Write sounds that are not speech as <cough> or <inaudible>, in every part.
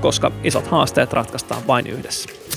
koska isot haasteet ratkaistaan vain yhdessä.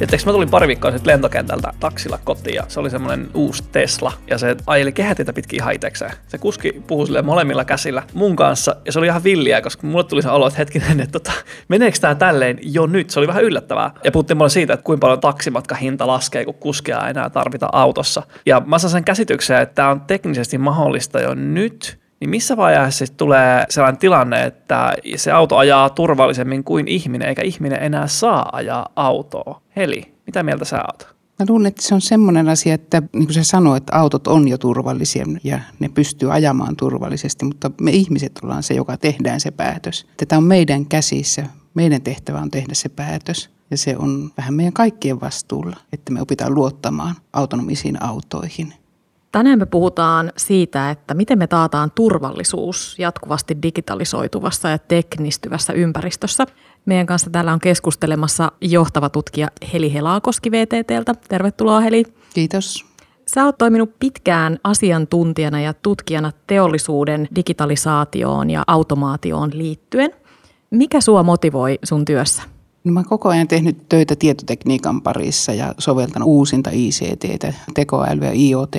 Ja mä tulin pari viikkoa sitten lentokentältä taksilla kotiin ja se oli semmoinen uusi Tesla ja se ajeli kehätietä pitkin haitekseen. Se kuski puhui sille molemmilla käsillä mun kanssa ja se oli ihan villiä, koska mulle tuli se olo, että hetkinen, että tota, meneekö tämä tälleen jo nyt? Se oli vähän yllättävää. Ja puhuttiin mulle siitä, että kuinka paljon taksimatka hinta laskee, kun kuskia ei enää tarvita autossa. Ja mä saan sen käsityksen, että tämä on teknisesti mahdollista jo nyt, niin missä vaiheessa sitten tulee sellainen tilanne, että se auto ajaa turvallisemmin kuin ihminen, eikä ihminen enää saa ajaa autoa? Heli, mitä mieltä sä oot? Mä luulen, että se on semmoinen asia, että niin kuin sä sanoit, että autot on jo turvallisia ja ne pystyy ajamaan turvallisesti, mutta me ihmiset ollaan se, joka tehdään se päätös. Tämä on meidän käsissä, meidän tehtävä on tehdä se päätös ja se on vähän meidän kaikkien vastuulla, että me opitaan luottamaan autonomisiin autoihin – Tänään me puhutaan siitä, että miten me taataan turvallisuus jatkuvasti digitalisoituvassa ja teknistyvässä ympäristössä. Meidän kanssa täällä on keskustelemassa johtava tutkija Heli Helaakoski VTTltä. Tervetuloa Heli. Kiitos. Sä oot toiminut pitkään asiantuntijana ja tutkijana teollisuuden digitalisaatioon ja automaatioon liittyen. Mikä sua motivoi sun työssä? No mä koko ajan tehnyt töitä tietotekniikan parissa ja soveltanut uusinta ICT, tekoälyä, IoT,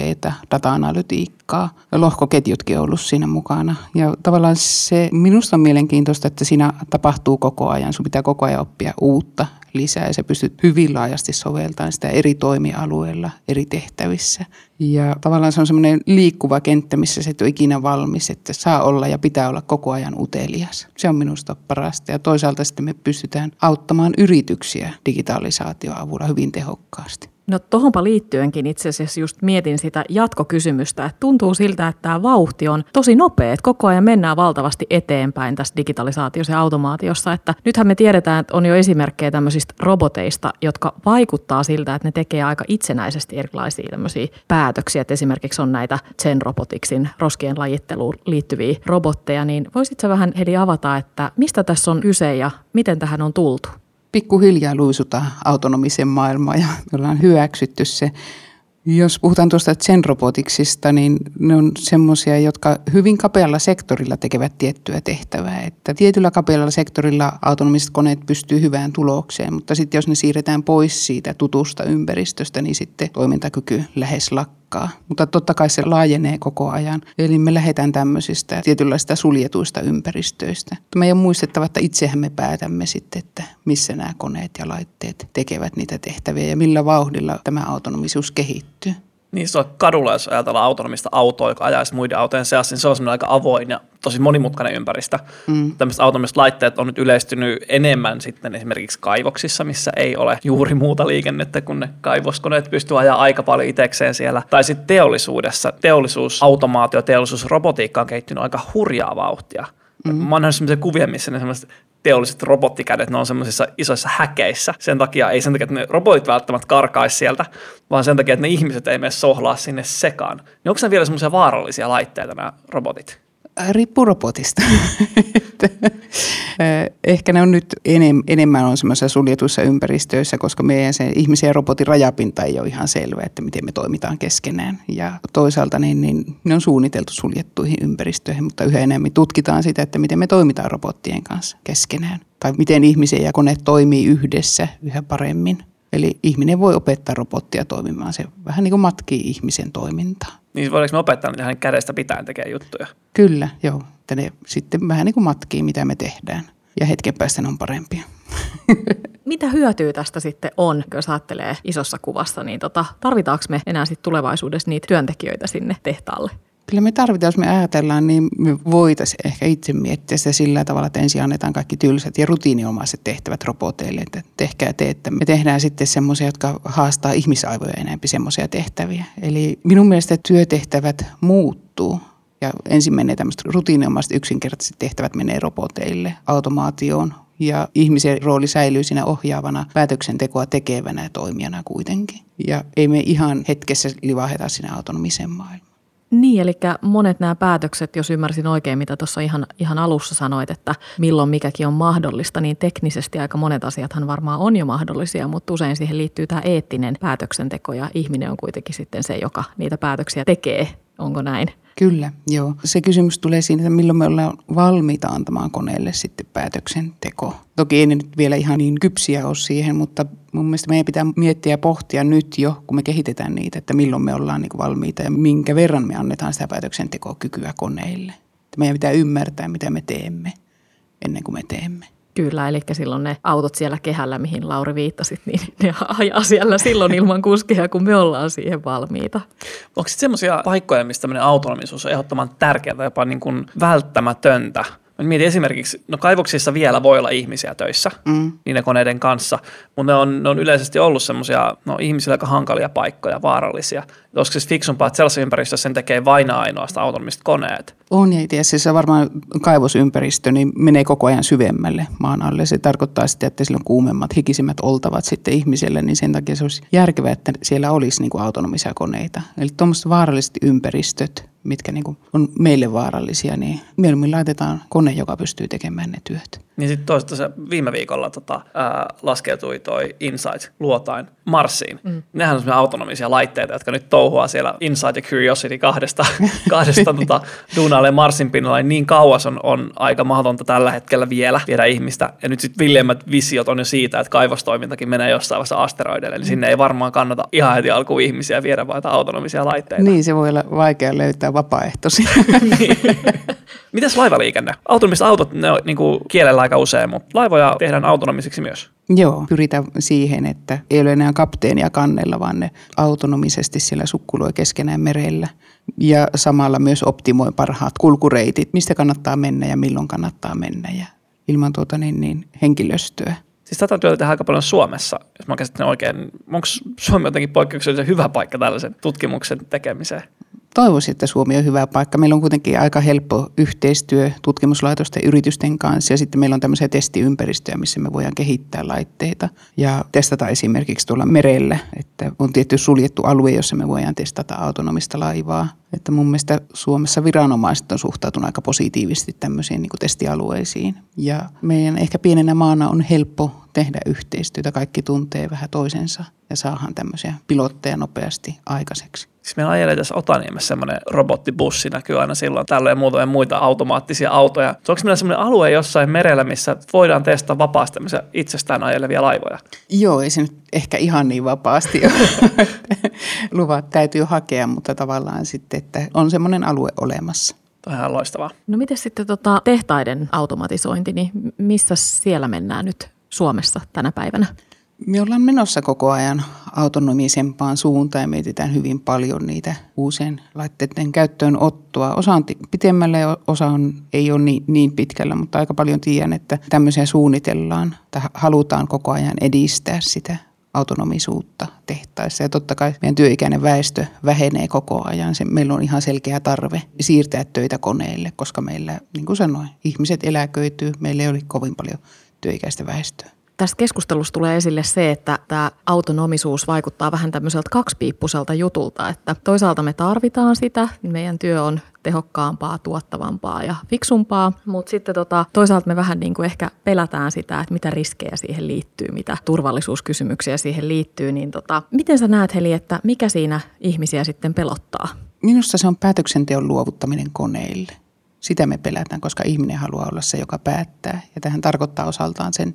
data-analytiikkaa. Lohkoketjutkin on ollut siinä mukana. Ja tavallaan se minusta on mielenkiintoista, että siinä tapahtuu koko ajan. Sun pitää koko ajan oppia uutta lisää ja sä pystyt hyvin laajasti soveltamaan sitä eri toimialueilla, eri tehtävissä. Ja tavallaan se on semmoinen liikkuva kenttä, missä se et ole ikinä valmis, että saa olla ja pitää olla koko ajan utelias. Se on minusta parasta ja toisaalta sitten me pystytään auttamaan yrityksiä digitalisaation avulla hyvin tehokkaasti. No tohonpa liittyenkin itse asiassa just mietin sitä jatkokysymystä, että tuntuu siltä, että tämä vauhti on tosi nopea, että koko ajan mennään valtavasti eteenpäin tässä digitalisaatiossa ja automaatiossa, että nythän me tiedetään, että on jo esimerkkejä tämmöisistä roboteista, jotka vaikuttaa siltä, että ne tekee aika itsenäisesti erilaisia tämmöisiä päätöksiä, että esimerkiksi on näitä Zen Roboticsin roskien lajitteluun liittyviä robotteja, niin voisitko vähän Heli avata, että mistä tässä on kyse ja miten tähän on tultu? Pikkuhiljaa luisuta autonomisen maailmaan ja ollaan hyväksytty se. Jos puhutaan tuosta Zen niin ne on semmoisia, jotka hyvin kapealla sektorilla tekevät tiettyä tehtävää. Että tietyllä kapealla sektorilla autonomiset koneet pystyy hyvään tulokseen, mutta sitten jos ne siirretään pois siitä tutusta ympäristöstä, niin sitten toimintakyky lähes lakkaa tarkkaa, mutta totta kai se laajenee koko ajan. Eli me lähdetään tämmöisistä tietynlaisista suljetuista ympäristöistä. Mutta meidän on muistettava, että itsehän me päätämme sitten, että missä nämä koneet ja laitteet tekevät niitä tehtäviä ja millä vauhdilla tämä autonomisuus kehittyy. Niin se on kadulla, jos ajatellaan autonomista autoa, joka ajaisi muiden autojen seassa, niin se on semmoinen aika avoin ja tosi monimutkainen ympäristö. Mm. Tämmöiset autonomiset laitteet on nyt yleistynyt enemmän sitten esimerkiksi kaivoksissa, missä ei ole juuri muuta liikennettä, kun ne kaivoskoneet pystyy ajaa aika paljon itsekseen siellä. Tai sitten teollisuudessa, teollisuusautomaatio, teollisuusrobotiikka on kehittynyt aika hurjaa vauhtia. Mm. Mä oon nähnyt sellaisia kuvia, missä ne semmoiset teolliset robottikädet, ne on semmoisissa isoissa häkeissä. Sen takia, ei sen takia, että ne robotit välttämättä karkaisi sieltä, vaan sen takia, että ne ihmiset ei mene sohlaa sinne sekaan. Niin onko ne vielä semmoisia vaarallisia laitteita nämä robotit? Riippuu robotista. <laughs> Ehkä ne on nyt enem, enemmän on semmoisissa suljetuissa ympäristöissä, koska meidän se ihmisen ja robotin rajapinta ei ole ihan selvä, että miten me toimitaan keskenään. Ja toisaalta niin, niin ne on suunniteltu suljettuihin ympäristöihin, mutta yhä enemmän tutkitaan sitä, että miten me toimitaan robottien kanssa keskenään. Tai miten ihmisiä ja koneet toimii yhdessä yhä paremmin. Eli ihminen voi opettaa robottia toimimaan. Se vähän niin kuin matkii ihmisen toimintaa. Niin voidaanko me opettaa niitä hänen kädestä pitäen tekee juttuja? Kyllä, joo. Että ne sitten vähän niin kuin matkii, mitä me tehdään. Ja hetken päästä ne on parempia. <laughs> Mitä hyötyä tästä sitten on, jos ajattelee isossa kuvassa, niin tota, tarvitaanko me enää sitten tulevaisuudessa niitä työntekijöitä sinne tehtaalle? Kyllä me tarvitaan, jos me ajatellaan, niin me voitaisiin ehkä itse miettiä sitä sillä tavalla, että ensin annetaan kaikki tylsät ja rutiiniomaiset tehtävät roboteille, että tehkää te, että me tehdään sitten semmoisia, jotka haastaa ihmisaivoja enemmän semmoisia tehtäviä. Eli minun mielestä työtehtävät muuttuu Ja ensin menee tämmöiset rutiininomaiset yksinkertaiset tehtävät menee roboteille, automaatioon, ja ihmisen rooli säilyy siinä ohjaavana päätöksentekoa tekevänä ja toimijana kuitenkin. Ja ei me ihan hetkessä livaheta sinne autonomiseen maailmaan. Niin, eli monet nämä päätökset, jos ymmärsin oikein, mitä tuossa ihan, ihan alussa sanoit, että milloin mikäkin on mahdollista, niin teknisesti aika monet asiathan varmaan on jo mahdollisia, mutta usein siihen liittyy tämä eettinen päätöksenteko ja ihminen on kuitenkin sitten se, joka niitä päätöksiä tekee. Onko näin? Kyllä, joo. Se kysymys tulee siinä, että milloin me ollaan valmiita antamaan koneelle sitten päätöksenteko. Toki ei ne nyt vielä ihan niin kypsiä ole siihen, mutta mun mielestä meidän pitää miettiä ja pohtia nyt jo, kun me kehitetään niitä, että milloin me ollaan niin valmiita ja minkä verran me annetaan sitä päätöksentekokykyä koneille. Meidän pitää ymmärtää, mitä me teemme ennen kuin me teemme. Kyllä, eli silloin ne autot siellä kehällä, mihin Lauri viittasit, niin ne ajaa siellä silloin ilman kuskia, kun me ollaan siihen valmiita. Onko sitten semmoisia paikkoja, missä tämmöinen autonomisuus on ehdottoman tärkeää, jopa niin kuin välttämätöntä? Mietin esimerkiksi, no kaivoksissa vielä voi olla ihmisiä töissä mm. niiden koneiden kanssa, mutta ne on, ne on yleisesti ollut semmoisia no, ihmisille aika hankalia paikkoja, vaarallisia. Olisiko siis fiksumpaa, että sellaisessa ympäristössä sen tekee vain ainoastaan autonomiset koneet? On ja itse asiassa varmaan kaivosympäristö niin menee koko ajan syvemmälle maan alle. Se tarkoittaa sitä, että sillä on kuumemmat, hikisimmät oltavat sitten ihmiselle, niin sen takia se olisi järkevää, että siellä olisi niin kuin autonomisia koneita. Eli tuommoiset vaaralliset ympäristöt, mitkä niin kuin on meille vaarallisia, niin mieluummin laitetaan kone, joka pystyy tekemään ne työt. Niin sitten toista se viime viikolla tota, ää, laskeutui toi Insight luotain Marsiin. Mm. Nehän on autonomisia laitteita, jotka nyt touhuaa siellä Insight ja Curiosity kahdesta, <laughs> kahdesta tota, duunaalle Marsin pinnalla. Niin kauas on, on aika mahdotonta tällä hetkellä vielä viedä ihmistä. Ja nyt sitten villemmät visiot on jo siitä, että kaivostoimintakin menee jossain vaiheessa asteroideille. Niin mm. sinne ei varmaan kannata ihan heti alkuun ihmisiä viedä, vaan autonomisia laitteita. Niin, se voi olla vaikea löytää vapaaehtoisia. <laughs> <laughs> niin. Mitäs laivaliikenne? Autonomiset autot, ne on niin kuin kielellä aika usein, mutta laivoja tehdään autonomisiksi myös. Joo, pyritään siihen, että ei ole enää kapteenia kannella, vaan ne autonomisesti siellä sukkuloi keskenään merellä. Ja samalla myös optimoi parhaat kulkureitit, mistä kannattaa mennä ja milloin kannattaa mennä ja ilman tuota niin, niin henkilöstöä. Siis tätä työtä tehdään aika paljon Suomessa, jos mä käsittelen oikein. Onko Suomi jotenkin poikkeuksellisen hyvä paikka tällaisen tutkimuksen tekemiseen? Toivoisin, että Suomi on hyvä paikka. Meillä on kuitenkin aika helppo yhteistyö tutkimuslaitosten yritysten kanssa ja sitten meillä on tämmöisiä testiympäristöjä, missä me voidaan kehittää laitteita ja testata esimerkiksi tuolla merellä, että on tietty suljettu alue, jossa me voidaan testata autonomista laivaa. Että mun mielestä Suomessa viranomaiset on suhtautunut aika positiivisesti tämmöisiin niin testialueisiin. Ja meidän ehkä pienenä maana on helppo tehdä yhteistyötä, kaikki tuntee vähän toisensa ja saahan tämmöisiä pilotteja nopeasti aikaiseksi. Siis meillä ajelee tässä Otaniemessä semmoinen robottibussi, näkyy aina silloin tällöin muutamia muita automaattisia autoja. Se onko meillä semmoinen alue jossain merellä, missä voidaan testata vapaasti tämmöisiä itsestään ajelevia laivoja? Joo, ei se nyt ehkä ihan niin vapaasti ole. <laughs> Luvat täytyy hakea, mutta tavallaan sitten, että on semmoinen alue olemassa. Tämä on ihan loistavaa. No miten sitten tota tehtaiden automatisointi, niin missä siellä mennään nyt Suomessa tänä päivänä? Me ollaan menossa koko ajan autonomisempaan suuntaan ja mietitään hyvin paljon niitä uusien laitteiden käyttöönottoa. Osa on pitemmällä ja osa on, ei ole niin, niin pitkällä, mutta aika paljon tiedän, että tämmöisiä suunnitellaan tai halutaan koko ajan edistää sitä autonomisuutta tehtaissa. Ja totta kai meidän työikäinen väestö vähenee koko ajan. Se, meillä on ihan selkeä tarve siirtää töitä koneille, koska meillä, niin kuin sanoin, ihmiset eläköityy. Meillä ei ole kovin paljon työikäistä väestöä. Tästä keskustelusta tulee esille se, että tämä autonomisuus vaikuttaa vähän tämmöiseltä kaksipiippuselta jutulta, että toisaalta me tarvitaan sitä, niin meidän työ on tehokkaampaa, tuottavampaa ja fiksumpaa, mutta sitten tota, toisaalta me vähän niin kuin ehkä pelätään sitä, että mitä riskejä siihen liittyy, mitä turvallisuuskysymyksiä siihen liittyy, niin tota, miten sä näet Heli, että mikä siinä ihmisiä sitten pelottaa? Minusta se on päätöksenteon luovuttaminen koneille. Sitä me pelätään, koska ihminen haluaa olla se, joka päättää. Ja tähän tarkoittaa osaltaan sen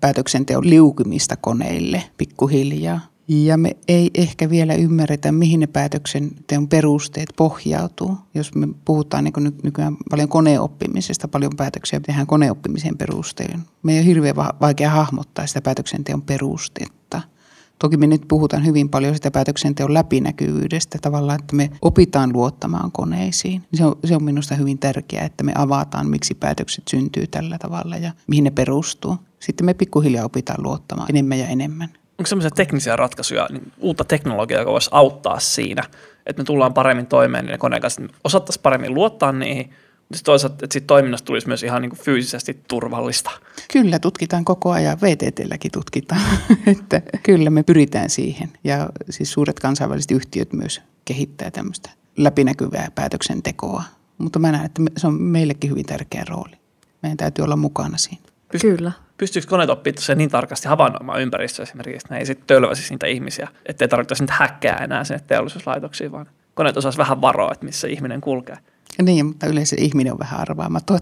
päätöksenteon liukymista koneille pikkuhiljaa. Ja me ei ehkä vielä ymmärretä, mihin ne päätöksenteon perusteet pohjautuu. Jos me puhutaan niin nykyään paljon koneoppimisesta, paljon päätöksiä tehdään koneoppimisen perusteella. Me ei ole hirveän vaikea hahmottaa sitä päätöksenteon perustetta – Toki me nyt puhutaan hyvin paljon sitä päätöksenteon läpinäkyvyydestä tavallaan, että me opitaan luottamaan koneisiin. Se on, se on minusta hyvin tärkeää, että me avataan, miksi päätökset syntyy tällä tavalla ja mihin ne perustuu. Sitten me pikkuhiljaa opitaan luottamaan enemmän ja enemmän. onko semmoisia teknisiä ratkaisuja, niin uutta teknologiaa, joka voisi auttaa siinä, että me tullaan paremmin toimeen niiden koneen kanssa, että osattaisiin paremmin luottaa niihin, toisaalta, että siitä toiminnasta tulisi myös ihan niin kuin fyysisesti turvallista. Kyllä, tutkitaan koko ajan. VTTlläkin tutkitaan. <laughs> että kyllä me pyritään siihen. Ja siis suuret kansainväliset yhtiöt myös kehittää tämmöistä läpinäkyvää päätöksentekoa. Mutta mä näen, että se on meillekin hyvin tärkeä rooli. Meidän täytyy olla mukana siinä. Pyst- Kyllä. Pystyykö koneet oppimaan se niin tarkasti havainnoimaan ympäristöä esimerkiksi, että ne ei sitten tölväsisi niitä ihmisiä, ettei tarvitsisi niitä häkkää enää sinne teollisuuslaitoksiin, vaan koneet osaisi vähän varoa, että missä ihminen kulkee. Niin, mutta yleensä ihminen on vähän arvaamaton.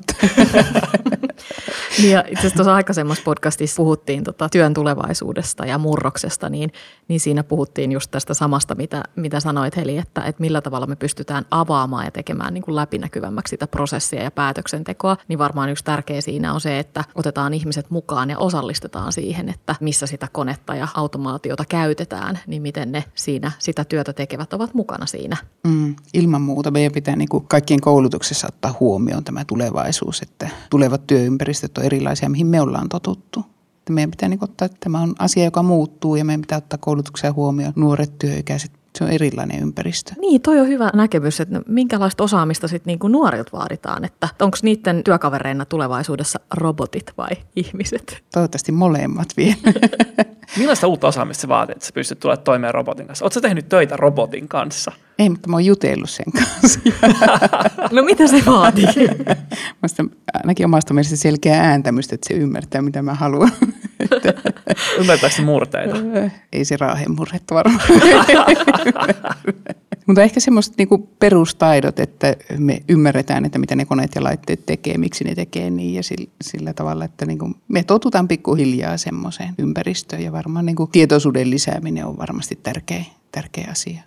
niin ja itse asiassa tuossa aikaisemmassa podcastissa puhuttiin tota työn tulevaisuudesta ja murroksesta, niin, niin siinä puhuttiin just tästä samasta, mitä, mitä sanoit Heli, että, että millä tavalla me pystytään avaamaan ja tekemään niin kuin läpinäkyvämmäksi sitä prosessia ja päätöksentekoa. Niin varmaan yksi tärkeä siinä on se, että otetaan ihmiset mukaan ja osallistetaan siihen, että missä sitä konetta ja automaatiota käytetään, niin miten ne siinä sitä työtä tekevät ovat mukana siinä. Mm, ilman muuta meidän pitää niin kuin kaikkien koulutuksessa ottaa huomioon tämä tulevaisuus, että tulevat työympäristöt on erilaisia, mihin me ollaan totuttu. Meidän pitää niin ottaa, että tämä on asia, joka muuttuu ja meidän pitää ottaa koulutuksia huomioon nuoret työikäiset se on erilainen ympäristö. Niin, toi on hyvä näkemys, että minkälaista osaamista sitten niinku nuorilta vaaditaan, että onko niiden työkavereina tulevaisuudessa robotit vai ihmiset? Toivottavasti molemmat vielä. <laughs> Millaista uutta osaamista se vaatii, että sä pystyt tulemaan toimeen robotin kanssa? Oletko tehnyt töitä robotin kanssa? Ei, mutta mä oon jutellut sen kanssa. <laughs> no mitä se vaatii? <laughs> Musta ainakin omasta mielestä selkeä ääntämystä, että se ymmärtää, mitä mä haluan. <laughs> Ymmärtääkö se murteita? <laughs> Ei se raahen murretta varmaan. <laughs> Mutta ehkä semmoiset niinku perustaidot, että me ymmärretään, että mitä ne koneet ja laitteet tekee, miksi ne tekee niin ja sillä, sillä tavalla, että niinku me totutaan pikkuhiljaa semmoiseen ympäristöön ja varmaan niinku tietoisuuden lisääminen on varmasti tärkeä, tärkeä asia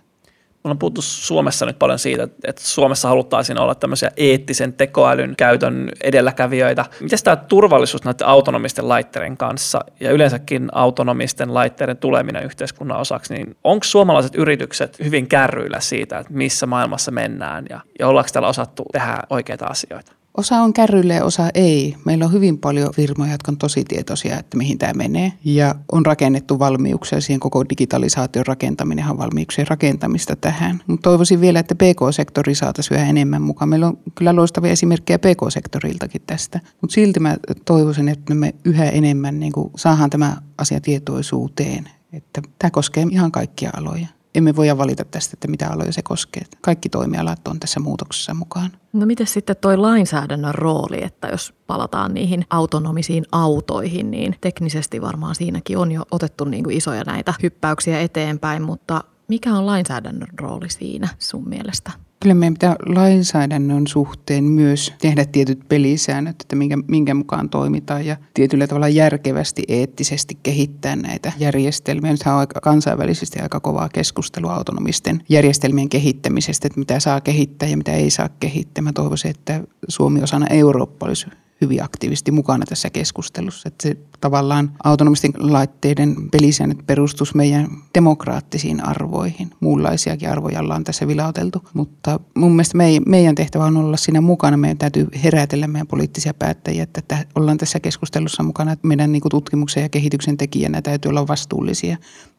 on puhuttu Suomessa nyt paljon siitä, että Suomessa haluttaisiin olla tämmöisiä eettisen tekoälyn käytön edelläkävijöitä. Miten tämä turvallisuus näiden autonomisten laitteiden kanssa ja yleensäkin autonomisten laitteiden tuleminen yhteiskunnan osaksi, niin onko suomalaiset yritykset hyvin kärryillä siitä, että missä maailmassa mennään ja, ja ollaanko täällä osattu tehdä oikeita asioita? Osa on kärryillä ja osa ei. Meillä on hyvin paljon firmoja, jotka on tosi tietoisia, että mihin tämä menee. Ja on rakennettu valmiuksia siihen koko digitalisaation rakentaminen on valmiuksien rakentamista tähän. Mutta toivoisin vielä, että PK-sektori saataisiin yhä enemmän mukaan. Meillä on kyllä loistavia esimerkkejä PK-sektoriltakin tästä. Mutta silti mä toivoisin, että me yhä enemmän niin saadaan tämä asia tietoisuuteen. Että tämä koskee ihan kaikkia aloja emme voi valita tästä, että mitä aloja se koskee. Kaikki toimialat on tässä muutoksessa mukaan. No miten sitten tuo lainsäädännön rooli, että jos palataan niihin autonomisiin autoihin, niin teknisesti varmaan siinäkin on jo otettu niin kuin isoja näitä hyppäyksiä eteenpäin, mutta mikä on lainsäädännön rooli siinä sun mielestä? Kyllä meidän pitää lainsäädännön suhteen myös tehdä tietyt pelisäännöt, että minkä, minkä mukaan toimitaan ja tietyllä tavalla järkevästi, eettisesti kehittää näitä järjestelmiä. Nythän on aika kansainvälisesti aika kovaa keskustelua autonomisten järjestelmien kehittämisestä, että mitä saa kehittää ja mitä ei saa kehittää. Mä toivoisin, että Suomi osana Eurooppa olisi hyvin aktiivisesti mukana tässä keskustelussa. Että se tavallaan autonomisten laitteiden pelisäännöt perustus meidän demokraattisiin arvoihin. Muunlaisiakin arvoja ollaan tässä vilauteltu, mutta mun mielestä meidän tehtävä on olla siinä mukana. Meidän täytyy herätellä meidän poliittisia päättäjiä, että ollaan tässä keskustelussa mukana. Että meidän niin tutkimuksen ja kehityksen tekijänä täytyy olla vastuullisia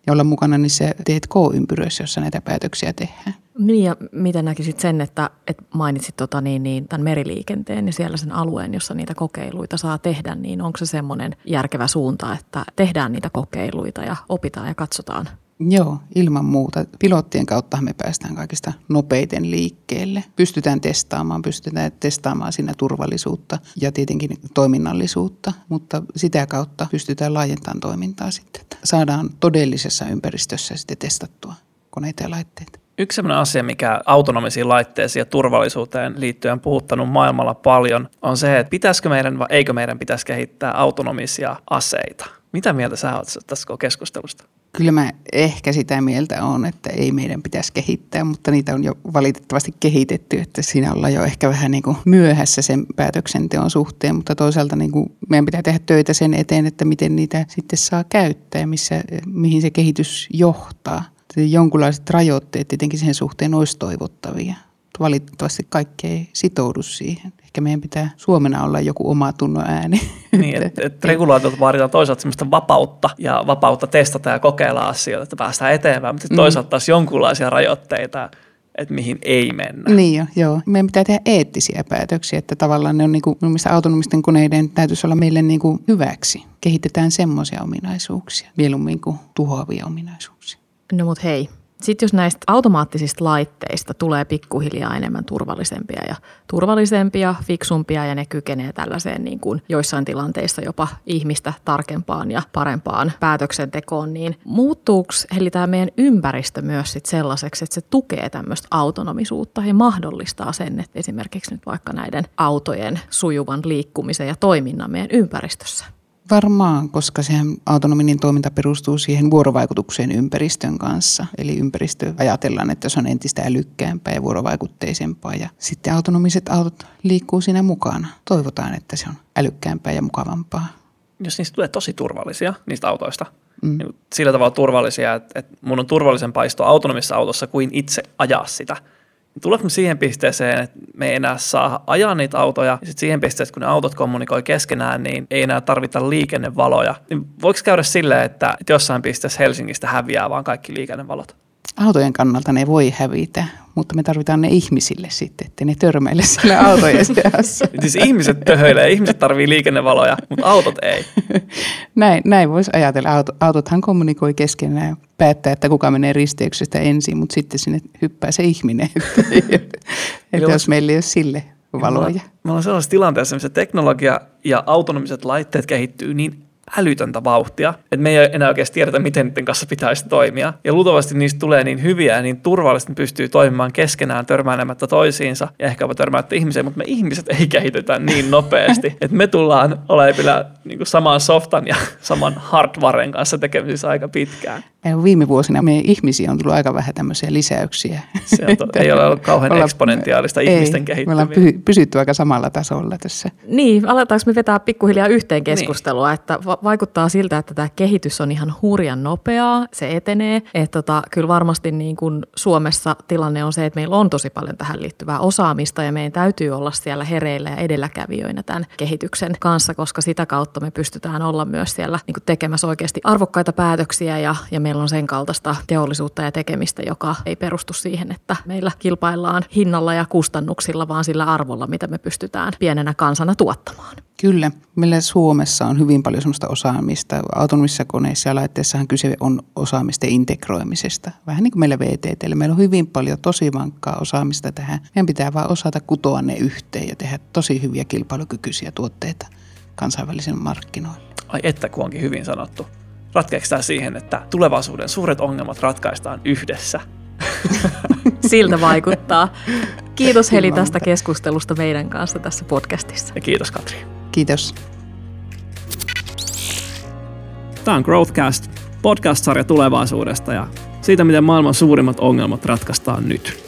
ja olla mukana niissä T&K-ympyröissä, jossa näitä päätöksiä tehdään. Niin ja miten näkisit sen, että, että mainitsit tota, niin, niin, tämän meriliikenteen ja siellä sen alueen, jossa niitä kokeiluita saa tehdä, niin onko se semmoinen järkevä suunta, että tehdään niitä kokeiluita ja opitaan ja katsotaan? Joo, ilman muuta. Pilottien kautta me päästään kaikista nopeiten liikkeelle. Pystytään testaamaan, pystytään testaamaan siinä turvallisuutta ja tietenkin toiminnallisuutta, mutta sitä kautta pystytään laajentamaan toimintaa sitten. Saadaan todellisessa ympäristössä sitten testattua koneita ja laitteita. Yksi sellainen asia, mikä autonomisiin laitteisiin ja turvallisuuteen liittyen on puhuttanut maailmalla paljon, on se, että pitäisikö meidän vai eikö meidän pitäisi kehittää autonomisia aseita. Mitä mieltä sä oot tästä keskustelusta? Kyllä mä ehkä sitä mieltä on, että ei meidän pitäisi kehittää, mutta niitä on jo valitettavasti kehitetty, että siinä ollaan jo ehkä vähän niin kuin myöhässä sen päätöksenteon suhteen, mutta toisaalta niin kuin meidän pitää tehdä töitä sen eteen, että miten niitä sitten saa käyttää ja missä, mihin se kehitys johtaa jonkunlaiset rajoitteet tietenkin sen suhteen olisi toivottavia. Valitettavasti kaikki ei sitoudu siihen. Ehkä meidän pitää Suomena olla joku oma tunnon ääni. Niin, että et regulaatiot vaaditaan toisaalta sellaista vapautta ja vapautta testata ja kokeilla asioita, että päästään eteenpäin, mutta mm. toisaalta taas jonkunlaisia rajoitteita, että mihin ei mennä. Niin jo, joo. Meidän pitää tehdä eettisiä päätöksiä, että tavallaan ne on niin kuin, autonomisten koneiden täytyisi olla meille niin kuin hyväksi. Kehitetään semmoisia ominaisuuksia, mieluummin kuin tuhoavia ominaisuuksia. No mut hei, sitten jos näistä automaattisista laitteista tulee pikkuhiljaa enemmän turvallisempia ja turvallisempia, fiksumpia ja ne kykenee tällaiseen niin kuin joissain tilanteissa jopa ihmistä tarkempaan ja parempaan päätöksentekoon, niin muuttuuko eli tämä meidän ympäristö myös sit sellaiseksi, että se tukee tämmöistä autonomisuutta ja mahdollistaa sen, että esimerkiksi nyt vaikka näiden autojen sujuvan liikkumisen ja toiminnan meidän ympäristössä? Varmaan, koska se autonominen toiminta perustuu siihen vuorovaikutukseen ympäristön kanssa. Eli ympäristö ajatellaan, että se on entistä älykkäämpää ja vuorovaikutteisempaa. Ja sitten autonomiset autot liikkuu siinä mukana. Toivotaan, että se on älykkäämpää ja mukavampaa. Jos niistä tulee tosi turvallisia, niistä autoista, mm. niin sillä tavalla turvallisia, että, että mun on turvallisempaa istua autonomisessa autossa kuin itse ajaa sitä – Tuleeko me siihen pisteeseen, että me ei enää saa ajaa niitä autoja, ja sitten siihen pisteeseen, kun ne autot kommunikoi keskenään, niin ei enää tarvita liikennevaloja. Niin voiko käydä silleen, että jossain pisteessä Helsingistä häviää vaan kaikki liikennevalot? Autojen kannalta ne voi hävitä, mutta me tarvitaan ne ihmisille sitten, että ne törmäile sillä autojen <laughs> seassa. siis ihmiset töhöilee, ihmiset tarvii liikennevaloja, mutta autot ei. <laughs> näin, näin voisi ajatella. Auto, autothan kommunikoi keskenään ja päättää, että kuka menee risteyksestä ensin, mutta sitten sinne hyppää se ihminen. <laughs> että jos meillä ei ole sille valoja. Me ollaan sellaisessa tilanteessa, missä teknologia ja autonomiset laitteet kehittyy niin älytöntä vauhtia, että me ei enää oikeasti tiedetä, miten niiden kanssa pitäisi toimia. Ja luultavasti niistä tulee niin hyviä ja niin turvallisesti pystyy toimimaan keskenään törmäämättä toisiinsa ja ehkä tehmättä ihmiseen, mutta me ihmiset ei kehitetä niin nopeasti, <laughs> että me tullaan olemaan vielä niin saman softan ja saman hardwaren kanssa tekemisissä aika pitkään. Ja viime vuosina meidän ihmisiä on tullut aika vähän tämmöisiä lisäyksiä. Se on to, <laughs> ei ole ollut kauhean olla, eksponentiaalista ei, ihmisten kehittymistä. Me ollaan pysytty aika samalla tasolla tässä. Niin, aletaanko me vetää pikkuhiljaa yhteen keskustelua, niin. että vaikuttaa siltä, että tämä kehitys on ihan hurjan nopeaa, se etenee. Että tota, kyllä varmasti niin kuin Suomessa tilanne on se, että meillä on tosi paljon tähän liittyvää osaamista ja meidän täytyy olla siellä hereillä ja edelläkävijöinä tämän kehityksen kanssa, koska sitä kautta me pystytään olla myös siellä niin kuin tekemässä oikeasti arvokkaita päätöksiä ja, ja meillä on sen kaltaista teollisuutta ja tekemistä, joka ei perustu siihen, että meillä kilpaillaan hinnalla ja kustannuksilla, vaan sillä arvolla, mitä me pystytään pienenä kansana tuottamaan. Kyllä. Meillä Suomessa on hyvin paljon sellaista osaamista. Autonomisissa koneissa ja laitteissahan kyse on osaamisten integroimisesta. Vähän niin kuin meillä VTT. Meillä on hyvin paljon tosi vankkaa osaamista tähän. Meidän pitää vaan osata kutoa ne yhteen ja tehdä tosi hyviä kilpailukykyisiä tuotteita kansainvälisen markkinoille. Ai että kun onkin hyvin sanottu. Ratkeeko tämä siihen, että tulevaisuuden suuret ongelmat ratkaistaan yhdessä? <laughs> Siltä vaikuttaa. Kiitos Heli tästä keskustelusta meidän kanssa tässä podcastissa. Ja kiitos Katri. Kiitos. Tämä on Growthcast, podcast-sarja tulevaisuudesta ja siitä, miten maailman suurimmat ongelmat ratkaistaan nyt.